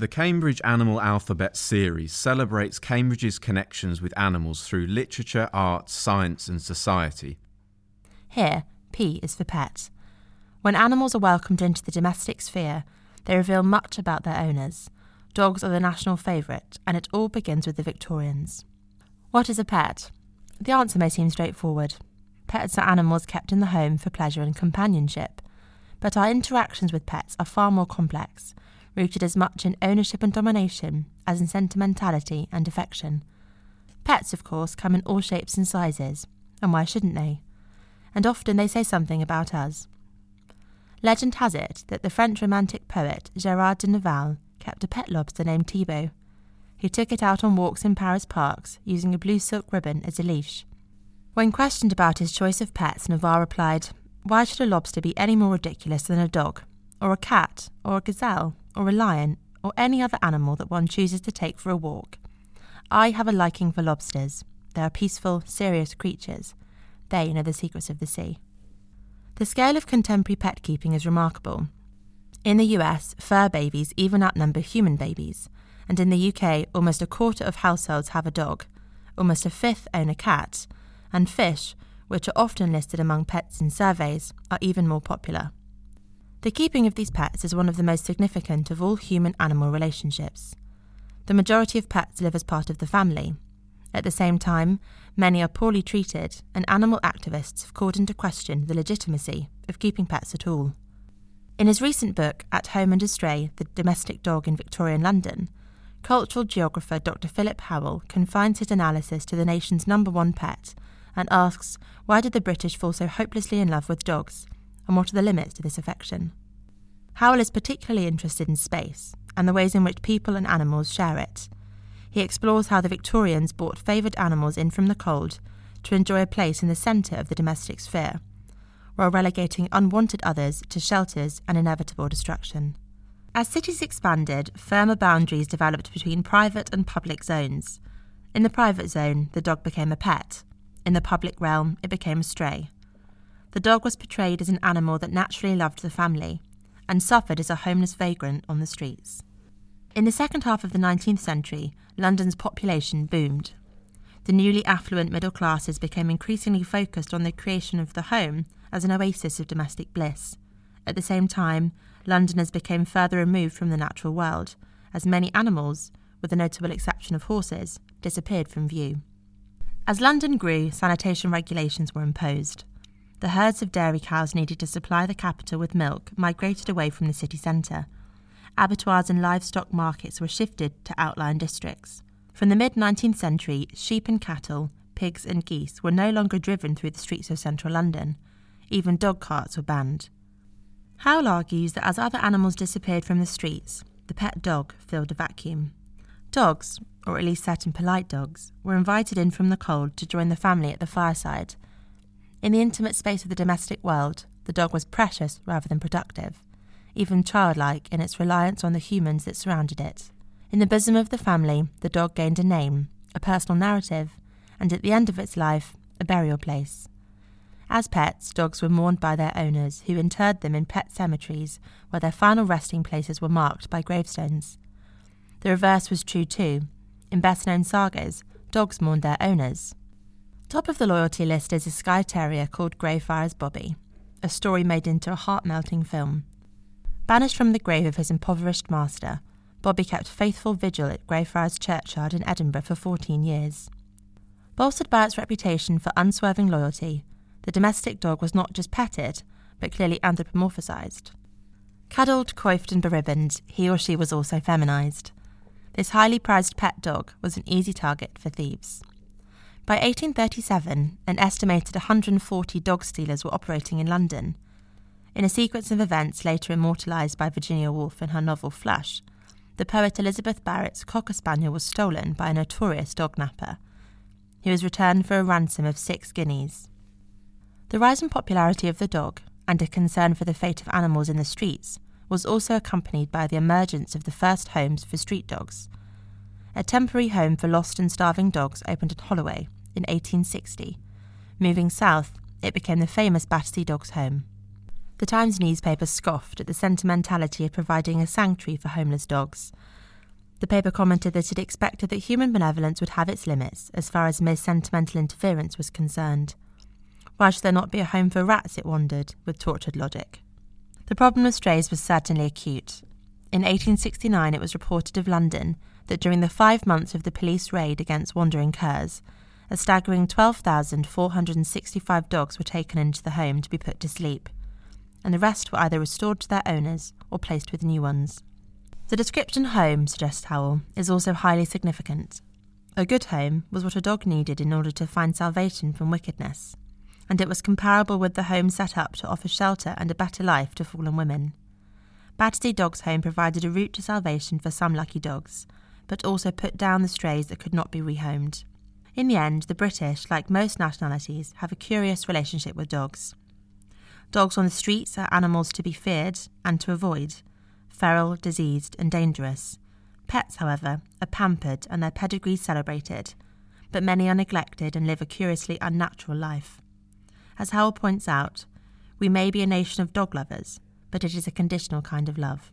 The Cambridge Animal Alphabet series celebrates Cambridge's connections with animals through literature, art, science, and society. Here, P is for pet. When animals are welcomed into the domestic sphere, they reveal much about their owners. Dogs are the national favourite, and it all begins with the Victorians. What is a pet? The answer may seem straightforward. Pets are animals kept in the home for pleasure and companionship. But our interactions with pets are far more complex rooted as much in ownership and domination as in sentimentality and affection. Pets, of course, come in all shapes and sizes, and why shouldn't they? And often they say something about us. Legend has it that the French romantic poet Gerard de Nerval kept a pet lobster named Thibaut. He took it out on walks in Paris parks using a blue silk ribbon as a leash. When questioned about his choice of pets, Nerval replied, Why should a lobster be any more ridiculous than a dog, or a cat, or a gazelle, or a lion, or any other animal that one chooses to take for a walk. I have a liking for lobsters. They are peaceful, serious creatures. They know the secrets of the sea. The scale of contemporary pet keeping is remarkable. In the US, fur babies even outnumber human babies, and in the UK, almost a quarter of households have a dog, almost a fifth own a cat, and fish, which are often listed among pets in surveys, are even more popular. The keeping of these pets is one of the most significant of all human animal relationships. The majority of pets live as part of the family. At the same time, many are poorly treated, and animal activists have called into question the legitimacy of keeping pets at all. In his recent book, At Home and Astray The Domestic Dog in Victorian London, cultural geographer Dr. Philip Howell confines his analysis to the nation's number one pet and asks why did the British fall so hopelessly in love with dogs and what are the limits to this affection. Howell is particularly interested in space and the ways in which people and animals share it. He explores how the Victorians brought favoured animals in from the cold to enjoy a place in the centre of the domestic sphere, while relegating unwanted others to shelters and inevitable destruction. As cities expanded, firmer boundaries developed between private and public zones. In the private zone, the dog became a pet. In the public realm, it became a stray the dog was portrayed as an animal that naturally loved the family and suffered as a homeless vagrant on the streets. In the second half of the 19th century, London's population boomed. The newly affluent middle classes became increasingly focused on the creation of the home as an oasis of domestic bliss. At the same time, Londoners became further removed from the natural world, as many animals, with the notable exception of horses, disappeared from view. As London grew, sanitation regulations were imposed the herds of dairy cows needed to supply the capital with milk migrated away from the city centre. Abattoirs and livestock markets were shifted to outlying districts. From the mid 19th century, sheep and cattle, pigs and geese were no longer driven through the streets of central London. Even dog carts were banned. Howell argues that as other animals disappeared from the streets, the pet dog filled a vacuum. Dogs, or at least certain polite dogs, were invited in from the cold to join the family at the fireside in the intimate space of the domestic world, the dog was precious rather than productive, even childlike in its reliance on the humans that surrounded it. In the bosom of the family, the dog gained a name, a personal narrative, and at the end of its life, a burial place. As pets, dogs were mourned by their owners, who interred them in pet cemeteries where their final resting places were marked by gravestones. The reverse was true too. In best known sagas, dogs mourned their owners. Top of the loyalty list is a Skye Terrier called Greyfriars Bobby, a story made into a heart melting film. Banished from the grave of his impoverished master, Bobby kept faithful vigil at Greyfriars Churchyard in Edinburgh for 14 years. Bolstered by its reputation for unswerving loyalty, the domestic dog was not just petted, but clearly anthropomorphised. Cuddled, coiffed, and beribboned, he or she was also feminized. This highly prized pet dog was an easy target for thieves. By 1837, an estimated 140 dog stealers were operating in London. In a sequence of events later immortalised by Virginia Woolf in her novel Flush, the poet Elizabeth Barrett's Cocker Spaniel was stolen by a notorious dog napper. He was returned for a ransom of six guineas. The rise in popularity of the dog, and a concern for the fate of animals in the streets, was also accompanied by the emergence of the first homes for street dogs. A temporary home for lost and starving dogs opened at Holloway, in 1860. Moving south, it became the famous Battersea Dogs Home. The Times newspaper scoffed at the sentimentality of providing a sanctuary for homeless dogs. The paper commented that it expected that human benevolence would have its limits as far as mere sentimental interference was concerned. Why should there not be a home for rats, it wondered, with tortured logic. The problem of strays was certainly acute. In 1869, it was reported of London that during the five months of the police raid against wandering curs, a staggering 12,465 dogs were taken into the home to be put to sleep, and the rest were either restored to their owners or placed with new ones. The description home, suggests Howell, is also highly significant. A good home was what a dog needed in order to find salvation from wickedness, and it was comparable with the home set up to offer shelter and a better life to fallen women. Battersea Dogs Home provided a route to salvation for some lucky dogs, but also put down the strays that could not be rehomed. In the end, the British, like most nationalities, have a curious relationship with dogs. Dogs on the streets are animals to be feared and to avoid feral, diseased, and dangerous. Pets, however, are pampered and their pedigrees celebrated, but many are neglected and live a curiously unnatural life. As Howell points out, we may be a nation of dog lovers, but it is a conditional kind of love.